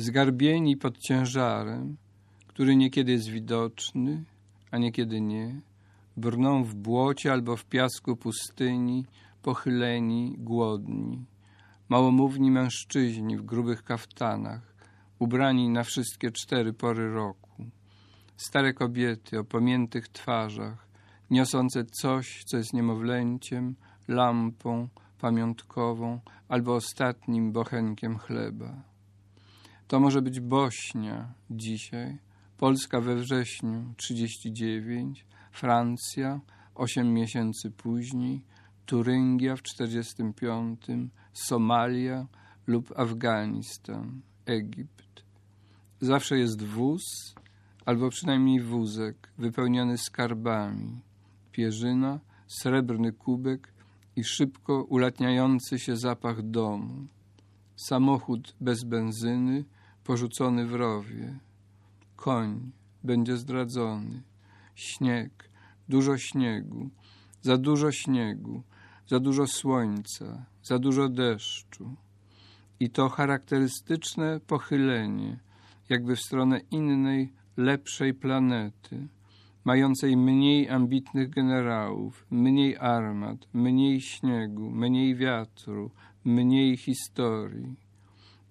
Zgarbieni pod ciężarem, który niekiedy jest widoczny, a niekiedy nie, brną w błocie albo w piasku pustyni, pochyleni, głodni. Małomówni mężczyźni w grubych kaftanach, ubrani na wszystkie cztery pory roku. Stare kobiety o pomiętych twarzach, niosące coś, co jest niemowlęciem, lampą pamiątkową albo ostatnim bochenkiem chleba. To może być Bośnia dzisiaj, Polska we wrześniu 39, Francja osiem miesięcy później, Turyngia w 45, Somalia lub Afganistan, Egipt. Zawsze jest wóz, albo przynajmniej wózek wypełniony skarbami, pierzyna, srebrny kubek i szybko ulatniający się zapach domu. Samochód bez benzyny, porzucony w rowie. Koń będzie zdradzony. Śnieg, dużo śniegu, za dużo śniegu, za dużo słońca, za dużo deszczu. I to charakterystyczne pochylenie, jakby w stronę innej, lepszej planety, mającej mniej ambitnych generałów, mniej armat, mniej śniegu, mniej wiatru, mniej historii.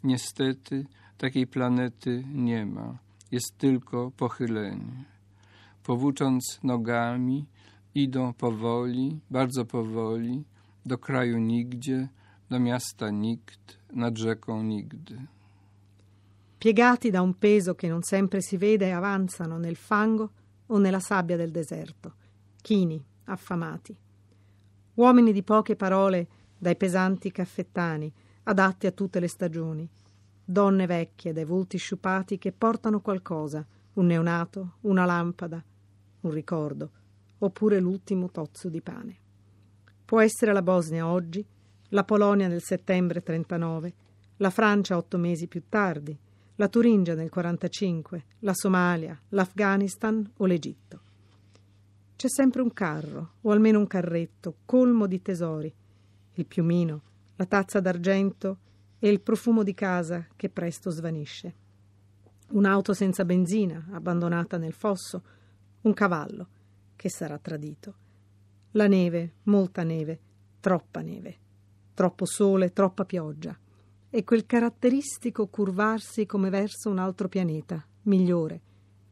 Niestety takiej planety nie ma, jest tylko pochylenie. Powłócząc nogami, idą powoli, bardzo powoli, do kraju nigdzie, do miasta nikt, nad rzeką nigdy. Piegati da un peso che non sempre si vede, avanzano nel fango o nella sabbia del deserto, chini, affamati. Uomini di poche parole dai pesanti caffettani, adatti a tutte le stagioni. Donne vecchie dai volti sciupati che portano qualcosa, un neonato, una lampada, un ricordo, oppure l'ultimo tozzo di pane. Può essere la Bosnia oggi, la Polonia nel settembre 39, la Francia otto mesi più tardi, la Turingia nel 45, la Somalia, l'Afghanistan o l'Egitto. C'è sempre un carro, o almeno un carretto, colmo di tesori, il piumino, la tazza d'argento e il profumo di casa che presto svanisce. Un'auto senza benzina, abbandonata nel fosso, un cavallo che sarà tradito. La neve, molta neve, troppa neve, troppo sole, troppa pioggia e quel caratteristico curvarsi come verso un altro pianeta, migliore,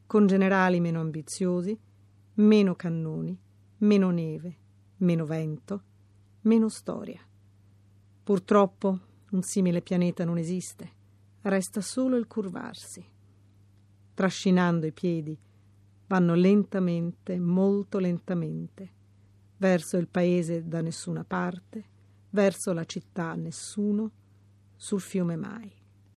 con generali meno ambiziosi, meno cannoni, meno neve, meno vento, meno storia. Purtroppo un simile pianeta non esiste, resta solo il curvarsi. Trascinando i piedi, vanno lentamente, molto lentamente, verso il paese da nessuna parte, verso la città nessuno, sul fiume Mai.